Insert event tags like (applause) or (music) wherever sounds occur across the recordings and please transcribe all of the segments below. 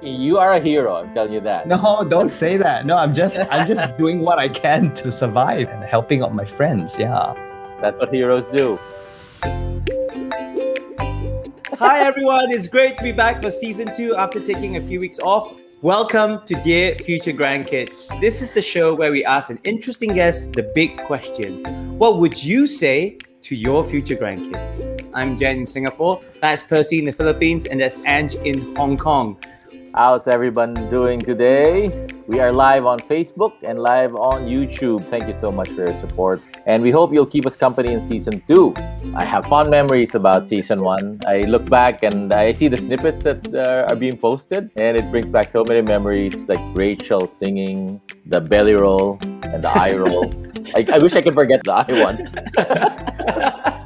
You are a hero, I'm telling you that. No, don't say that. No, I'm just I'm just (laughs) doing what I can to survive and helping out my friends. Yeah. That's what heroes do. Hi everyone, it's great to be back for season two after taking a few weeks off. Welcome to Dear Future Grandkids. This is the show where we ask an interesting guest the big question What would you say to your future grandkids? I'm Jen in Singapore, that's Percy in the Philippines, and that's Ange in Hong Kong. How's everyone doing today? We are live on Facebook and live on YouTube. Thank you so much for your support. And we hope you'll keep us company in season two. I have fond memories about season one. I look back and I see the snippets that uh, are being posted, and it brings back so many memories like Rachel singing, the belly roll, and the eye roll. (laughs) I, I wish I could forget the eye one.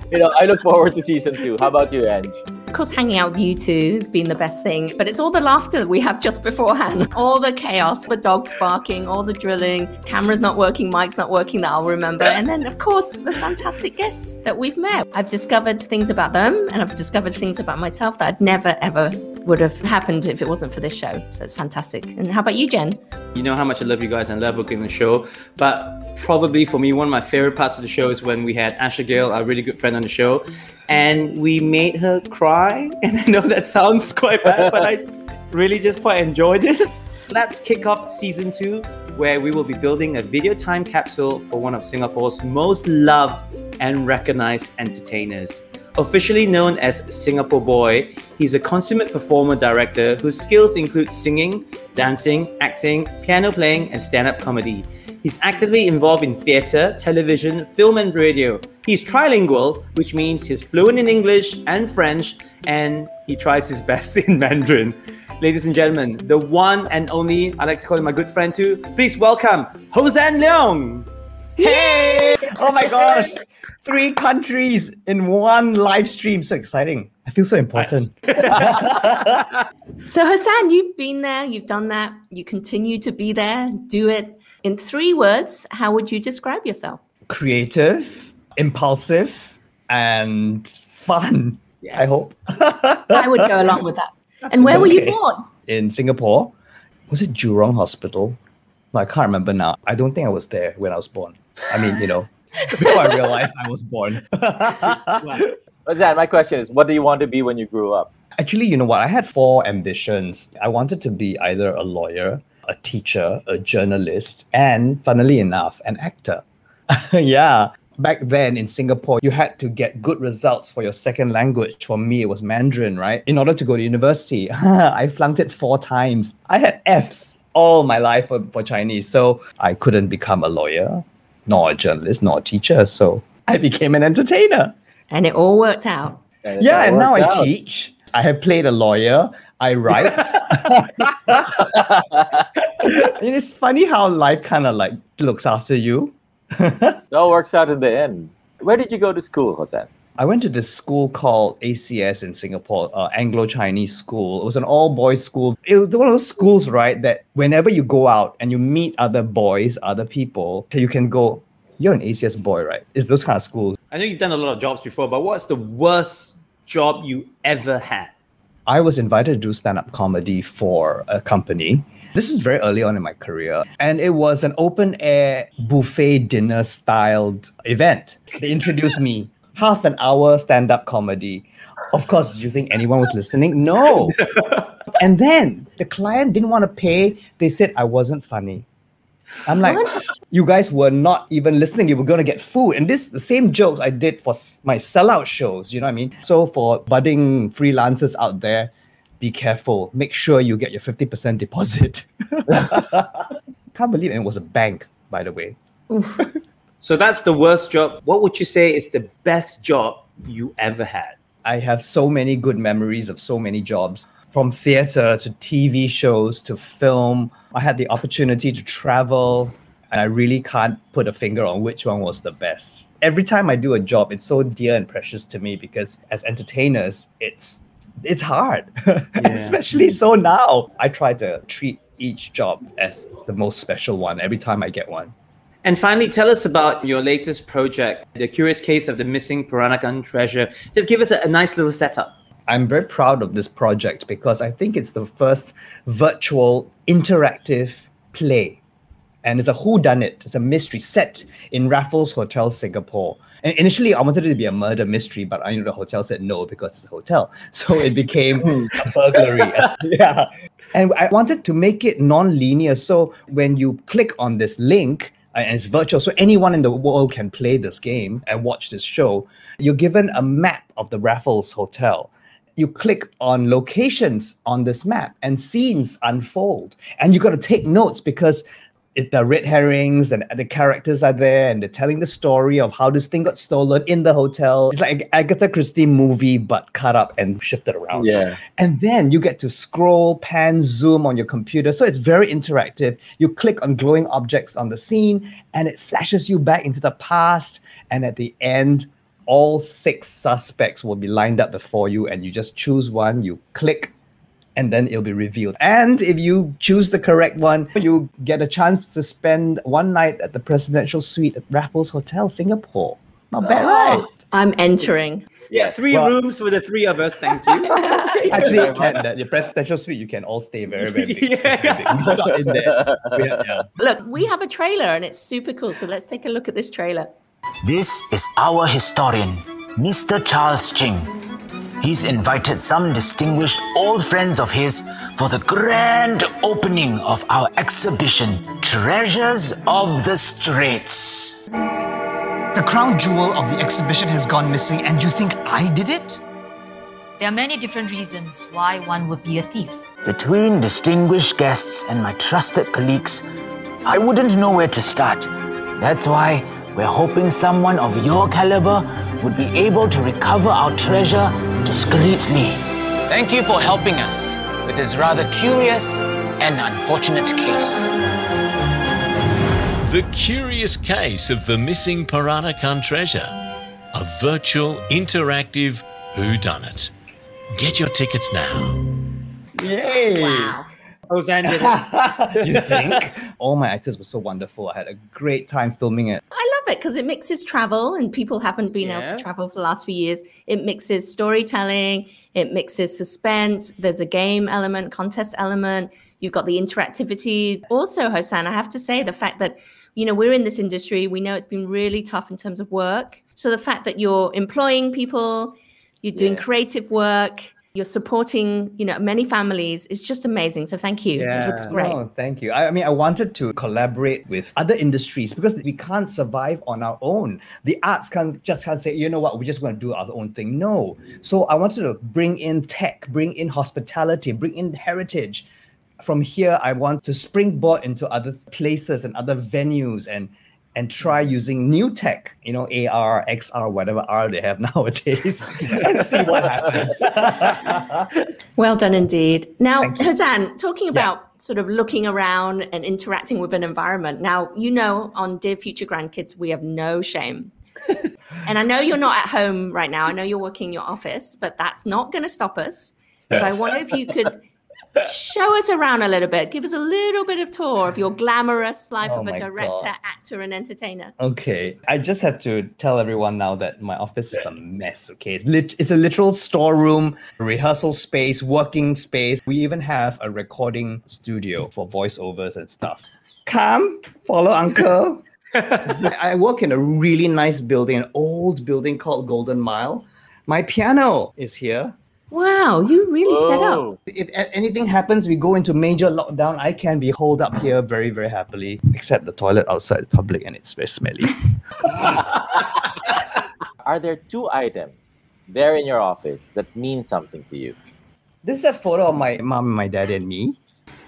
(laughs) you know, I look forward to season two. How about you, Ange? Of course, hanging out with you two has been the best thing, but it's all the laughter that we have just beforehand, (laughs) all the chaos, the dogs barking, all the drilling, cameras not working, mics not working that I'll remember. And then, of course, the fantastic guests that we've met. I've discovered things about them and I've discovered things about myself that I'd never, ever would have happened if it wasn't for this show. So it's fantastic. And how about you, Jen? You know how much I love you guys and love working the show, but probably for me, one of my favorite parts of the show is when we had Ashley Gale, our really good friend on the show, and we made her cry. (laughs) And I know that sounds quite bad, but I really just quite enjoyed it. (laughs) Let's kick off season two, where we will be building a video time capsule for one of Singapore's most loved and recognized entertainers. Officially known as Singapore Boy, he's a consummate performer director whose skills include singing, dancing, acting, piano playing, and stand up comedy. He's actively involved in theatre, television, film, and radio. He's trilingual, which means he's fluent in English and French, and he tries his (laughs) best in Mandarin. Ladies and gentlemen, the one and only, I like to call him my good friend too, please welcome Hossan Leong. Hey! Oh my gosh! Three countries in one live stream. So exciting. I feel so important. So, Hossan, you've been there, you've done that, you continue to be there, do it. In three words, how would you describe yourself? Creative, impulsive, and fun. I hope. I would go along with that. And where were you born? In Singapore. Was it Jurong Hospital? No, I can't remember now. I don't think I was there when I was born. I mean, you know, (laughs) before I realized I was born. (laughs) What's that? My question is, what do you want to be when you grew up? Actually, you know what? I had four ambitions. I wanted to be either a lawyer, a teacher, a journalist, and funnily enough, an actor. (laughs) yeah. Back then in Singapore, you had to get good results for your second language. For me, it was Mandarin, right? In order to go to university, I flunked it four times. I had Fs all my life for, for Chinese. So I couldn't become a lawyer, nor a journalist, not a teacher. So I became an entertainer. And it all worked out. And Yeah, and now I teach. I have played a lawyer. I write. (laughs) (laughs) it's funny how life kind of like looks after you. (laughs) It all works out in the end. Where did you go to school, Hossan? I went to this school called ACS in Singapore, uh, Anglo Chinese school. It was an all boys school. It was one of those schools, right, that whenever you go out and you meet other boys, other people, you can go, You're an ACS boy, right? It's those kind of schools. I know you've done a lot of jobs before, but what's the worst job you ever had? I was invited to do stand up comedy for a company. This is very early on in my career. And it was an open air buffet dinner styled event. They introduced me, half an hour stand up comedy. Of course, do you think anyone was listening? No. (laughs) and then the client didn't want to pay. They said I wasn't funny. I'm like, you guys were not even listening. You were going to get food. And this, the same jokes I did for my sellout shows. You know what I mean? So for budding freelancers out there, be careful. Make sure you get your 50% deposit. (laughs) (laughs) Can't believe it. it was a bank, by the way. So that's the worst job. What would you say is the best job you ever had? I have so many good memories of so many jobs from theater to TV shows to film. I had the opportunity to travel, and I really can't put a finger on which one was the best. Every time I do a job, it's so dear and precious to me because as entertainers, it's it's hard, (laughs) especially so now. I try to treat each job as the most special one every time I get one. And finally, tell us about your latest project, The Curious Case of the Missing Peranakan Treasure. Just give us a, a nice little setup. I'm very proud of this project because I think it's the first virtual interactive play. And it's a who done it. It's a mystery set in Raffles Hotel Singapore. And initially, I wanted it to be a murder mystery, but I know the hotel said no because it's a hotel. (laughs) So it became hmm. a burglary. (laughs) yeah. And I wanted to make it non-linear. So when you click on this link, and it's virtual, so anyone in the world can play this game and watch this show. You're given a map of the Raffles Hotel. You click on locations on this map, and scenes unfold. And you got to take notes because it, the red herrings and the characters are there and they're telling the story of how this thing got stolen in the hotel. It's like an Agatha Christie movie, but cut up and shifted around. Yeah. And then you get to scroll, pan, zoom on your computer. So it's very interactive. You click on glowing objects on the scene and it flashes you back into the past. And at the end, all six suspects will be lined up before you, and you just choose one, you click and then it'll be revealed. And if you choose the correct one, you get a chance to spend one night at the presidential suite at Raffles Hotel, Singapore. Not bad, oh. right? I'm entering. Yeah, three Well- rooms for the three of us. Thank you. (laughs) Actually, you can, that (laughs) the presidential suite, you can all stay very, very big. (laughs) Yeah. very big. In there. We yeah. Look, we have a trailer and it's super cool. So let's take a look at this trailer. This is our historian, Mr. Charles Ching. He's invited some distinguished old friends of his for the grand opening of our exhibition, Treasures of the Straits. The crown jewel of the exhibition has gone missing, and you think I did it? There are many different reasons why one would be a thief. Between distinguished guests and my trusted colleagues, I wouldn't know where to start. That's why we're hoping someone of your caliber would be able to recover our treasure discreetly. Thank you for helping us with this rather curious and unfortunate case. The Curious Case of the Missing Peranakan Treasure, a virtual interactive whodunit. Get your tickets now. Yay! Wow. Hosanna did it. (laughs) you think? (laughs) All my actors were so wonderful. I had a great time filming it. I love it because it mixes travel and people haven't been able to travel for the last few years. It mixes storytelling, it mixes suspense. There's a game element, contest element. You've got the interactivity. Also, Hossan, I have to say the fact that you know we're in this industry, we know it's been really tough in terms of work. So the fact that you're employing people, you're doing Yeah. creative work, you're supporting, you know, many families it's just amazing. So thank you. It looks Yeah. great. No, thank you. I, I mean, I wanted to collaborate with other industries because we can't survive on our own. The arts can't just can't say, you know what, we're just going to do our own thing. No. So I wanted to bring in tech, bring in hospitality, bring in heritage. From here, I want to springboard into other places and other venues and and try mm. using new tech, you know, AR, XR, whatever R they have (laughs) nowadays, and see what happens. (laughs) Well done indeed. Now, Thank. Hazan, talking about sort of looking around and interacting with an environment. Now, you know, on Dear Future Grandkids, we have no shame. (laughs) and I know you're not at home right now. I know you're working in your office, but that's not going to stop us. So I wonder if you could show us around a little bit. Give us a little bit of tour of your glamorous life Oh of a director, God. actor, and entertainer. Okay, I just have to tell everyone now that my office is a mess. Okay, it's lit- it's a literal storeroom, rehearsal space, working space. We even have a recording studio for voiceovers and stuff. Come, follow uncle. (laughs) I work in a really nice building, an old building called Golden Mile. My piano is here. Wow, you really set up. If anything happens, we go into major lockdown. I can be holed up here very, very happily, except the toilet outside is public and it's very smelly. (laughs) Are there two items there in your office that mean something to you? This is a photo of my mom, my dad, and me.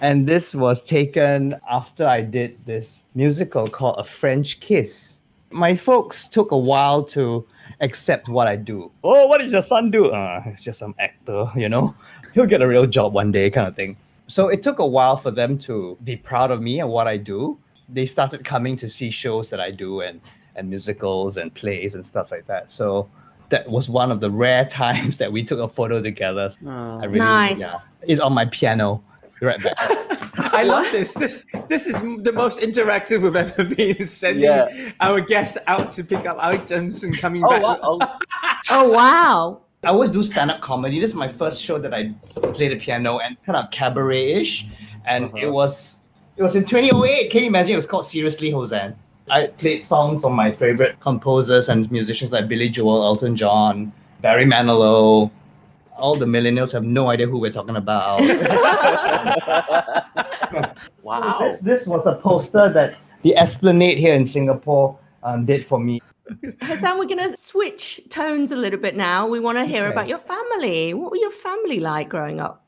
And this was taken after I did this musical called A French Kiss. My folks took a while to accept what I do. Oh, what does your son do? Uh, he's just some actor, you know? He'll get a real job one day, kind of thing. So it took a while for them to be proud of me and what I do. They started coming to see shows that I do and, and musicals and plays and stuff like that. So that was one of the rare (laughs) times that we took a photo together. I really, Nice. yeah. It's on my piano. Be Right back. I (laughs) love this. This this is the most interactive we've ever been. Sending Yeah. our guests out to pick up items and coming Oh, back. wow. Oh, (laughs) Oh, wow. I always do stand-up comedy. This is my first show that I played the piano and kind of cabaret-ish. And it uh-huh. was it was in 2008. Can you imagine? It was called Seriously Hosanna. I played songs from my favorite composers and musicians like Billy Joel, Elton John, Barry Manilow. All the millennials have no idea who we're talking about. (laughs) Wow. So this, this was a poster that the Esplanade here in Singapore um, did for me. Hossan, we're going to switch tones a little bit now. We want to hear Okay. about your family. What were your family like growing up?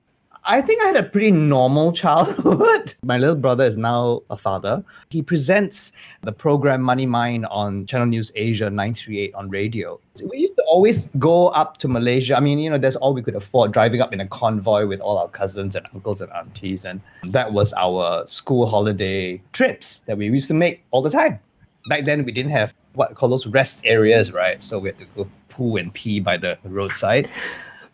I think I had a pretty normal childhood. (laughs) My little brother is now a father. He presents the program Money Mind on Channel News Asia 938 on radio. We used to always go up to Malaysia. I mean, you know, that's all we could afford, driving up in a convoy with all our cousins and uncles and aunties. And that was our school holiday trips that we used to make all the time. Back then, we didn't have what call those rest areas, right? So we had to go poo and pee by the roadside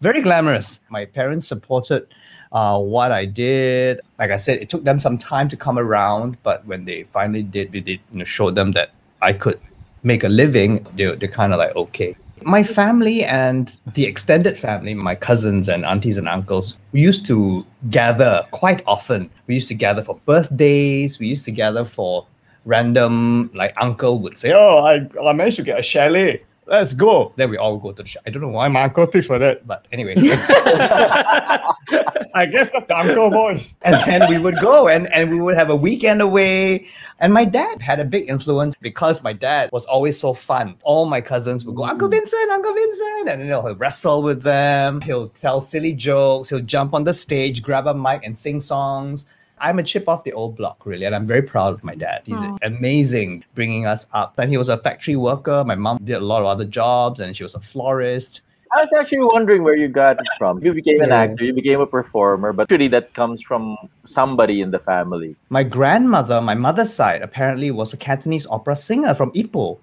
very glamorous. My parents supported uh, what I did. Like I said, it took them some time to come around, but when they finally did, we did you know, show them that I could make a living. They they're kind of like okay. My family and the extended family, my cousins and aunties and uncles, we used to gather quite often. We used to gather for birthdays. We used to gather for random, like uncle would say, "Oh, I, I managed to get a chalet." Let's go. Then we all go to the chalet. I don't know why my uncle thinks for that, but anyway. (laughs) I guess that's the uncle voice. And then we would go and, and we would have a weekend away. And my dad had a big influence because my dad was always so fun. All my cousins would go, Uncle mm. Vincent, Uncle Vincent. And you know, he'll wrestle with them. He'll tell silly jokes. He'll jump on the stage, grab a mic and sing songs. I'm a chip off the old block, really, and I'm very proud of my dad. He's amazing bringing us up. And he was a factory worker. My mom did a lot of other jobs, and she was a florist. I was actually wondering where you got it from. You became an actor, you became a performer, but really that comes from somebody in the family. My grandmother, my mother's side, apparently was a Cantonese opera singer from Ipoh.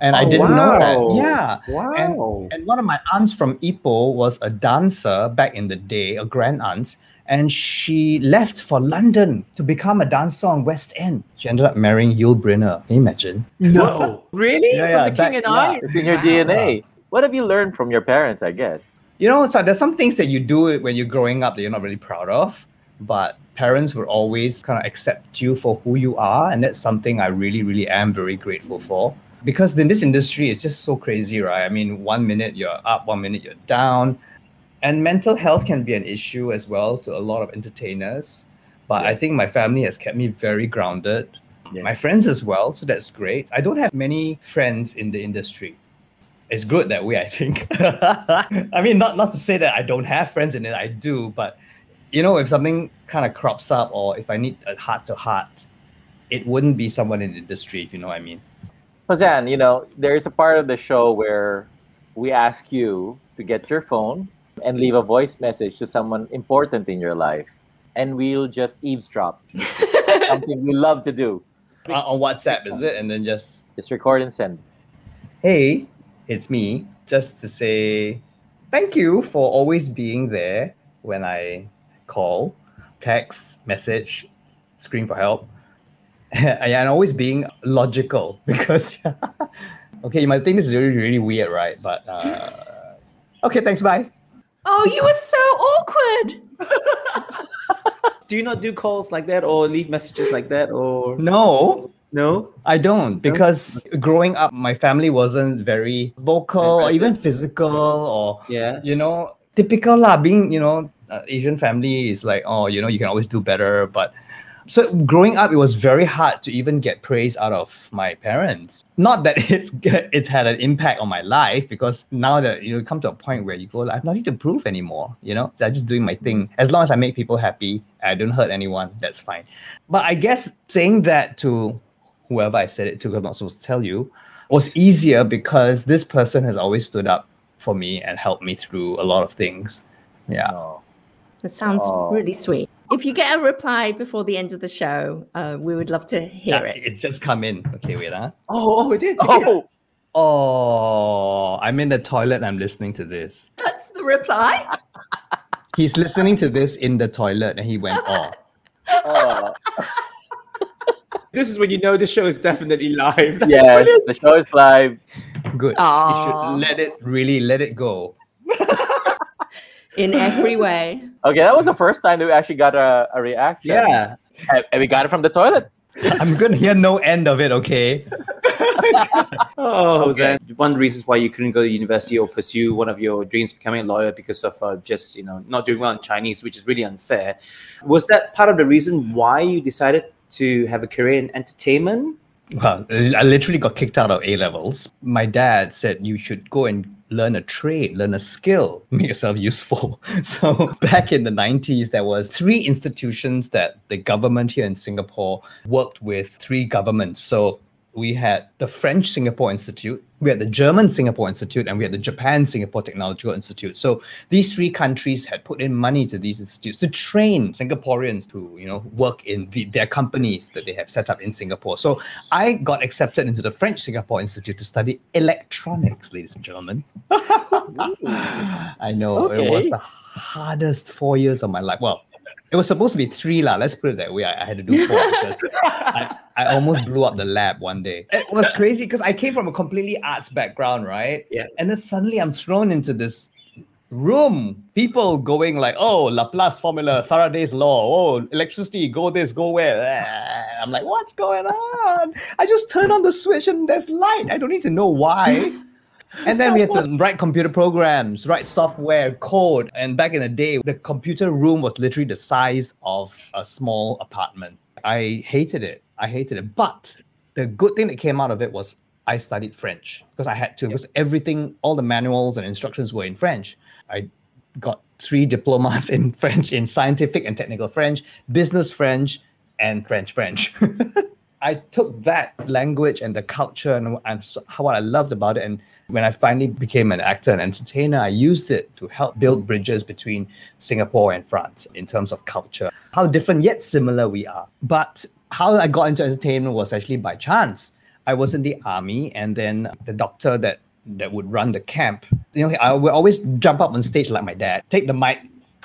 And I Oh, didn't know that. Yeah. Wow. And, and one of my aunts from Ipoh was a dancer back in the day, a grand aunt. And she left for London to become a dancer on West End. She ended up marrying Yul Brynner. Can you imagine? No. (laughs) Really? Yeah, From yeah, the King back- and I? It's in your DNA. What have you learned from your parents, I guess? You know, so there's some things that you do when you're growing up that you're not really proud of, but parents will always kind of accept you for who you are. And that's something I really, really am very grateful for. Because in this industry, it's just so crazy, right? I mean, one minute you're up, one minute you're down. And mental health can be an issue as well to a lot of entertainers. But I think my family has kept me very grounded. Yeah. My friends as well, so that's great. I don't have many friends in the industry it's good that way, I think. (laughs) I mean, not not to say that I don't have friends in it, I do, but you know, if something kind of crops up or if I need a heart to heart, it wouldn't be someone in the industry, if you know what I mean. Hossan, you know, there's a part of the show where we ask you to get your phone and leave a voice message to someone important in your life. And we'll just eavesdrop. (laughs) Something we love to do. Uh, on WhatsApp, is it? And then just, Just record and send. hey, it's me, just to say thank you for always being there when I call, text, message, scream for help. (laughs) and always being logical (laughs) because okay you might think this is really really weird right but uh, okay thanks bye Oh, you were so awkward. Do you not do calls like that or leave messages like that or no no? i don't because growing up my family wasn't very vocal or even physical or Yeah. you know typical lah being you know uh, asian family is like oh you know you can always do better but so growing up it was very hard to even get praise out of my parents not that (laughs) it's it's had an impact on my life because now that you know come to a point where you go i have nothing to prove anymore you know i'm just doing my thing as long as i make people happy i don't hurt anyone that's fine but i guess saying that to whoever i said it to because i'm not supposed to tell you was easier because this person has always stood up for me and helped me through a lot of things yeah. That sounds Oh. really sweet. If you get a reply before the end of the show, uh, we would love to hear Yeah, it. It's just come in. Okay, wait, huh? Oh, oh, it did. Oh, Oh, I'm in the toilet and I'm listening to this. That's the reply. (laughs) He's listening to this in the toilet and he went, oh. (laughs) oh. This is when you know the show is definitely live. (laughs) yes, the show is live. Good. You should let it really let it go. In every (laughs) way. Okay, that was the first time that we actually got a, a reaction. Yeah. And and we got it from the toilet. (laughs) I'm gonna hear no end of it, okay? (laughs) Oh, Jose. One of the reasons why you couldn't go to university or pursue one of your dreams, becoming a lawyer, because of uh, just you know not doing well in Chinese, which is really unfair. Was that part of the reason why you decided to have a career in entertainment? Well, I literally got kicked out of A levels. My dad said you should go and learn a trade, learn a skill, (laughs) make yourself useful. (laughs) So back in the 90s, there was three institutions that the government here in Singapore worked with three governments. So we had the French Singapore Institute, we had the German Singapore Institute, and we had the Japan Singapore Technological Institute. So these three countries had put in money to these institutes to train Singaporeans to, you know, work in the, their companies that they have set up in Singapore. So I got accepted into the French Singapore Institute to study electronics, ladies and gentlemen. (laughs) I know it was the hardest four years of my life. Well, it was supposed to be three, lah. Let's put it that way. I, I had to do four (laughs) because I, I almost blew up the lab one day. It was crazy because I came from a completely arts background, right? Yeah. And then suddenly I'm thrown into this room. People going like, oh, Laplace formula, Faraday's law, oh, electricity, go this, go where. I'm like, what's going on? I just turn on the switch and there's light. I don't need to know why. And then we had to write computer programs, write software, code. And back in the day, the computer room was literally the size of a small apartment. I hated it. I hated it. But the good thing that came out of it was I studied French because I had to, because everything, all the manuals and instructions were in French. I got three diplomas in (laughs) French, in scientific and technical French, business French, and French French. (laughs) I took that language and the culture and, and how what I loved about it. And when I finally became an actor and entertainer, I used it to help build bridges between Singapore and France in terms of culture. How different yet similar we are. But how I got into entertainment was actually by chance. I was in the army, and then the doctor that that would run the camp, you know, I would always jump up on stage like my dad, take the mic,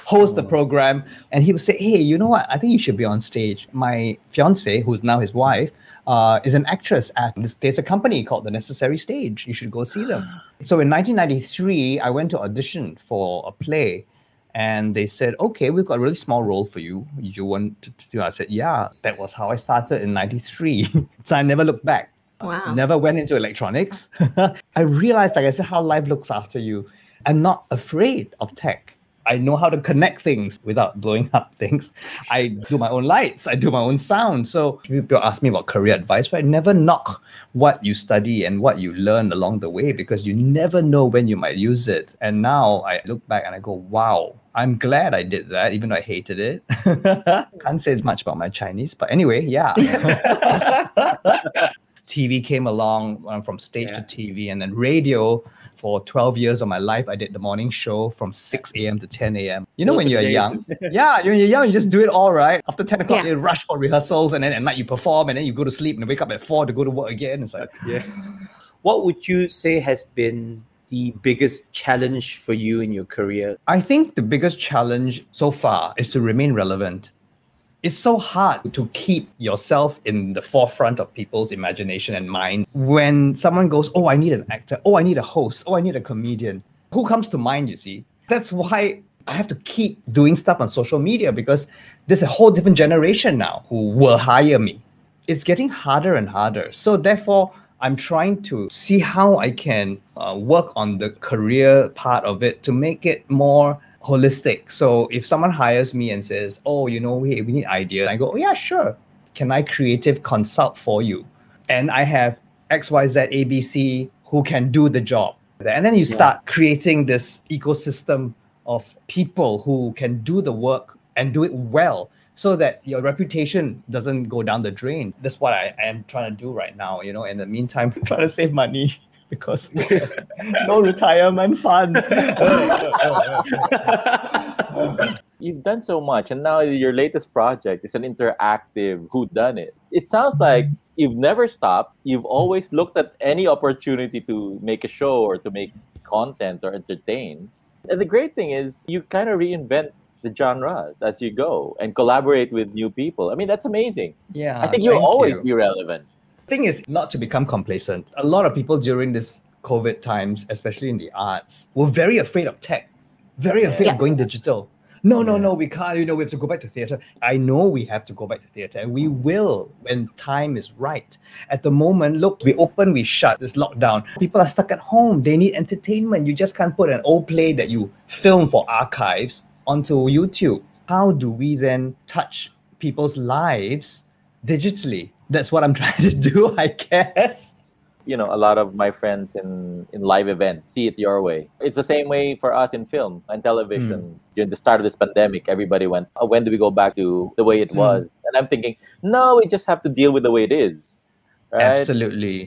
host the program, and he would say, "Hey, you know what? I think you should be on stage." My fiance, who's now his wife, uh, is an actress at this. There's a company called The Necessary Stage. You should go see them. (gasps) so in 1993, I went to audition for a play. And they said, okay, we've got a really small role for you. You want to do? I said, yeah. That was how I started in '93. (laughs) so I never looked back. Wow. Never went into electronics. (laughs) I realized, like I said, how life looks after you. I'm not afraid of tech. I know how to connect things without blowing up things. I do my own lights. I do my own sound. So people ask me about career advice, right? Never knock what you study and what you learn along the way because you never know when you might use it. And now I look back and I go, wow, I'm glad I did that, even though I hated it. (laughs) Can't say much about my Chinese, but anyway, yeah. (laughs) (laughs) TV came along um, from stage to TV and then radio for 12 years of my life. I did the morning show from 6 a.m. to 10 a.m. You know, Those when you're days. young, (laughs) yeah, when you're young, you just do it all right. After 10 o'clock, Yeah. you rush for rehearsals and then at night you perform and then you go to sleep and wake up at 4 to go to work again. It's like, Yeah. (sighs) What would you say has been the biggest challenge for you in your career? I think the biggest challenge so far is to remain relevant. It's so hard to keep yourself in the forefront of people's imagination and mind when someone goes, Oh, I need an actor. Oh, I need a host. Oh, I need a comedian. Who comes to mind, you see? That's why I have to keep doing stuff on social media because there's a whole different generation now who will hire me. It's getting harder and harder. So, therefore, I'm trying to see how I can uh, work on the career part of it to make it more holistic. So if someone hires me and says, "Oh, you know, we, we need ideas," I go, "Oh yeah, sure. Can I creative consult for you?" And I have X, Y, Z, A, B, C who can do the job. And then you start creating this ecosystem of people who can do the work and do it well so that your reputation doesn't go down the drain. That's what I am trying to do right now. You know, in the meantime, (laughs) trying to save money because (laughs) no retirement fund. (laughs) You've done so much, and now your latest project is an interactive Who Done It. It sounds like you've never stopped. You've always looked at any opportunity to make a show or to make content or entertain. And the great thing is you kind of reinvent the genres as you go and collaborate with new people. I mean, that's amazing. yeah, I think you'll always you. be relevant. Thing is not to become complacent. A lot of people during this COVID times, especially in the arts, were very afraid of tech, very afraid Yeah. of going digital. No, no, no, we can't. You know, we have to go back to theater. I know we have to go back to theater, and we will when time is right. At the moment, look, we open, we shut. This lockdown. People are stuck at home. They need entertainment. You just can't put an old play that you film for archives onto YouTube. How do we then touch people's lives digitally? That's what I'm (laughs) trying to do, I guess. you know a lot of my friends in in live events see it your way it's the same way for us in film and television during the start of this pandemic everybody went oh, when do we go back to the way it Mm. was and i'm thinking no we just have to deal with the way it is right Absolutely.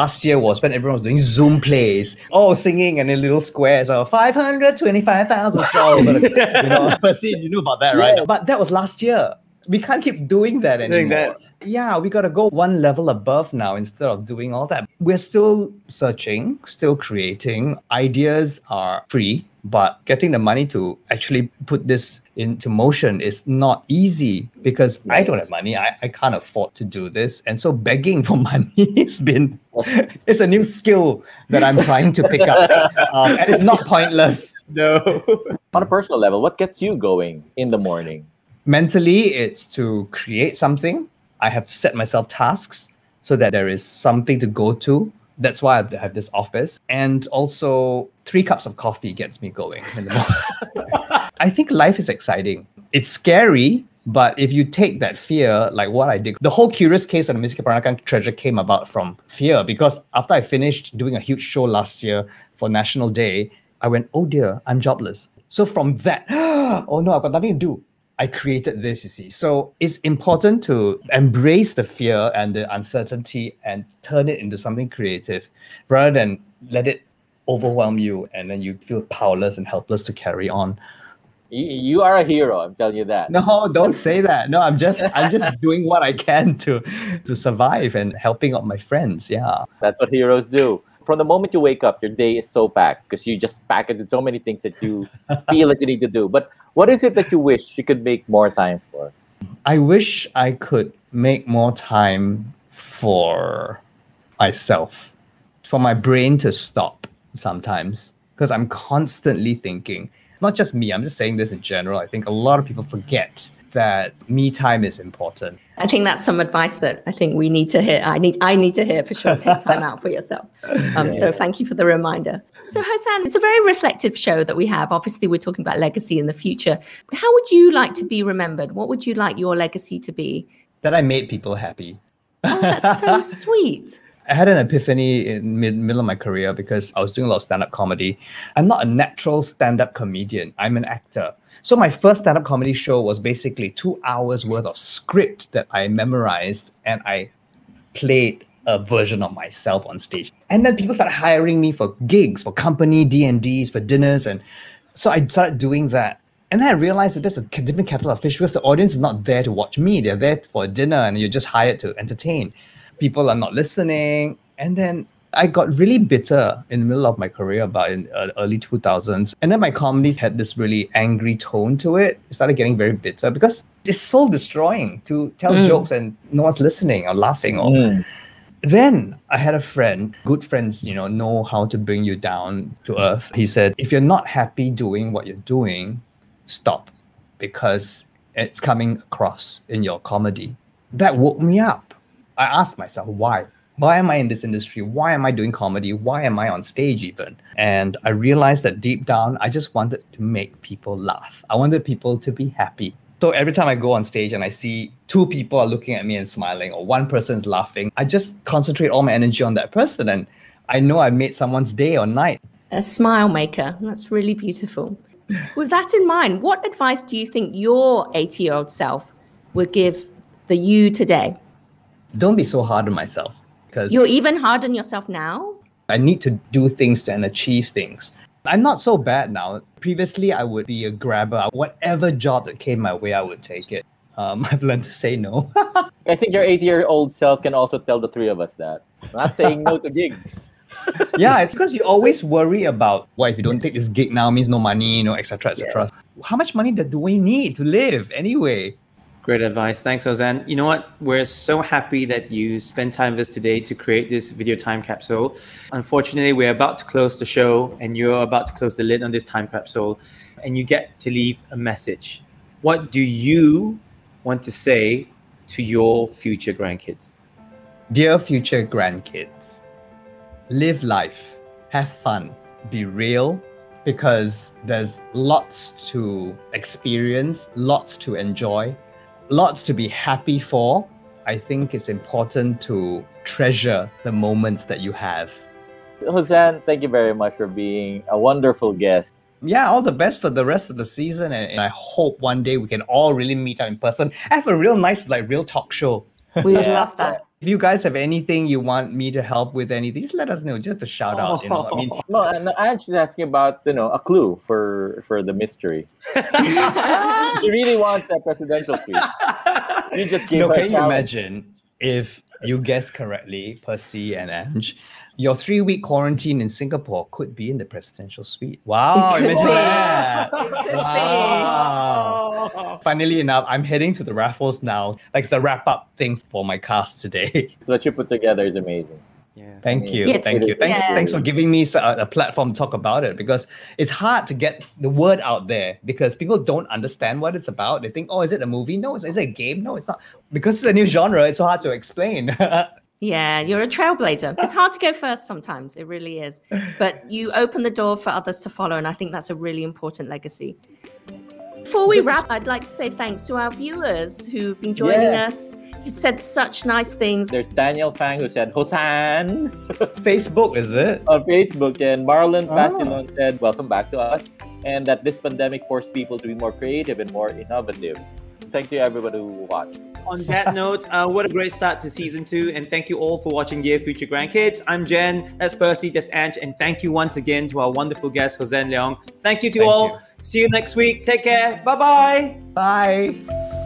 Last year was when everyone was doing Zoom plays, oh, singing and in little squares of 525,000 (laughs) souls. you know, (laughs) Percy, you knew about that, right? Yeah. But that was last year. We can't keep doing that anymore. Doing that. Yeah, we got to go one level above now instead of doing all that. We're still searching, still creating. Ideas are free, but getting the money to actually put this into motion is not easy because I don't have money. I, I can't afford to do this. And so begging for (laughs) money has been (laughs) it's a new skill that I'm trying to pick up. Um, (laughs) and it's not pointless. No. on a personal level what gets you going in the morning mentally it's to create something. I have set myself tasks so that there is something to go to. That's why i have this office. And also three cups of coffee gets me going (laughs) i think life is exciting. It's scary but if you take that fear like what i did the whole curious case of the Missing Peranakan treasure came about from fear. Because after i finished doing a huge show last year for national day i went oh dear i'm jobless. So from that (gasps) oh no i've got nothing to do I created this, you see. So it's important to embrace the fear and the uncertainty and turn it into something creative rather than let it overwhelm you and then you feel powerless and helpless to carry on. you, are a hero i'm telling you that No, don't say that. No, I'm just I'm just (laughs) doing what I can to to survive and helping out my friends. Yeah. That's what heroes do. From the moment you wake up, your day is so packed because you just pack it with so many things that you (laughs) feel that you need to do. But what is it that you wish you could make more time for? I wish I could make more time for myself, for my brain to stop sometimes, because I'm constantly thinking, not just me, I'm just saying this in general. I think a lot of people forget that me time is important. I think that's some advice that I think we need to hear. I need I need to hear for sure. (laughs) Take time out for yourself. Um, So thank you for the reminder. So Hossan, it's a very reflective show that we have. Obviously, we're talking about legacy in the future. How would you like to be remembered? What would you like your legacy to be? That I made people happy. Oh, that's so (laughs) sweet. I had an epiphany in mid middle of my career because I was doing a lot of stand up comedy. I'm not a natural stand up comedian. I'm an actor. So my first stand up comedy show was basically two hours worth of script that I memorized and I played a version of myself on stage. And then people started hiring me for gigs, for company D and D's, for dinners, and so I started doing that. And then I realized that there's a different kettle of fish because the audience is not there to watch me; they're there for dinner, and you're just hired to entertain. People are not listening, and then I got really bitter in the middle of my career, about in uh, early 2000s. And then my comedies had this really angry tone to it. It started getting very bitter because it's soul destroying to tell jokes and no one's listening or laughing or then I had a friend, good friends, you know, know how to bring you down to earth. He said, if you're not happy doing what you're doing, stop because it's coming across in your comedy. That woke me up. I asked myself, why? Why am I in this industry? Why am I doing comedy? Why am I on stage even? And I realized that deep down, I just wanted to make people laugh. I wanted people to be happy. So every time I go on stage and I see two people are looking at me and smiling, or one person's laughing, I just concentrate all my energy on that person. And I know I made someone's day or night. A smile maker. That's really beautiful. With that in mind, what advice do you think your 80 year old self would give the you today? Don't be so hard on myself because You're even hard on yourself now? I need to do things and achieve things. I'm not so bad now. Previously, I would be a grabber. Whatever job that came my way, I would take it. Um, (laughs) I've learned to say no. (laughs) I think your eight-year-old self can also tell the three of us that. Not saying no to gigs. (laughs) yeah, it's because you always worry about what if you don't take this gig now means no money, you know, etc. etc. How much money do do we need to live anyway? Great advice. Thanks, Ozan. You know what? We're so happy that you spent time with us today to create this video time capsule. Unfortunately, we're about to close the show and you're about to close the lid on this time capsule and you get to leave a message. What do you want to say to your future grandkids? Dear future grandkids, live life, have fun, be real, because there's lots to experience, lots to enjoy, lots to be happy for. I think it's important to treasure the moments that you have. Hossan, thank you very much for being a wonderful guest. Yeah, all the best for the rest of the season, and, and I hope one day we can all really meet up in person. Have a real nice, like, real talk show. We would love that. If you guys have anything you want me to help with, anything, just let us know. Just a shout out. You know, I mean, (laughs) No, and I'm just asking about you know a clue for for the mystery. (laughs) she really wants that presidential suite. You just gave no, her a can you imagine if you guess correctly, Percy and Ange, your three week quarantine in Singapore could be in the presidential suite. Wow, It could imagine be. that. It could be. Wow. Funnily enough, I'm heading to the Raffles now. Like it's a wrap up thing for my cast today. (laughs) So what you put together is amazing. Yeah. Thank you. Yes. Thank you. Thanks, Yeah. thanks for giving me a, uh, a platform to talk about it because it's hard to get the word out there because people don't understand what it's about. They think, oh, is it a movie? No, is, is it a game? No, it's not. Because it's a new genre, it's so hard to explain. (laughs) Yeah, you're a trailblazer. It's hard to go first sometimes. It really is. But (laughs) you open the door for others to follow. And I think that's a really important legacy. Before we wrap, I'd like to say thanks to our viewers who've been joining Yeah. us. You've said such nice things. There's Daniel Fang who said Hossan (laughs) Facebook, is it? (laughs) on Facebook, and Marlon Oh. Said welcome back to us, and that this pandemic forced people to be more creative and more innovative. Thank you everybody who watched. On that note, uh, what a great start to season two. And thank you all for watching Dear Future Grandkids. I'm Jen, that's Percy, that's Ange. And thank you once again to our wonderful guest, Hossan Leong. Thank you to Thank all. you. See you next week. Take care. Bye bye. Bye.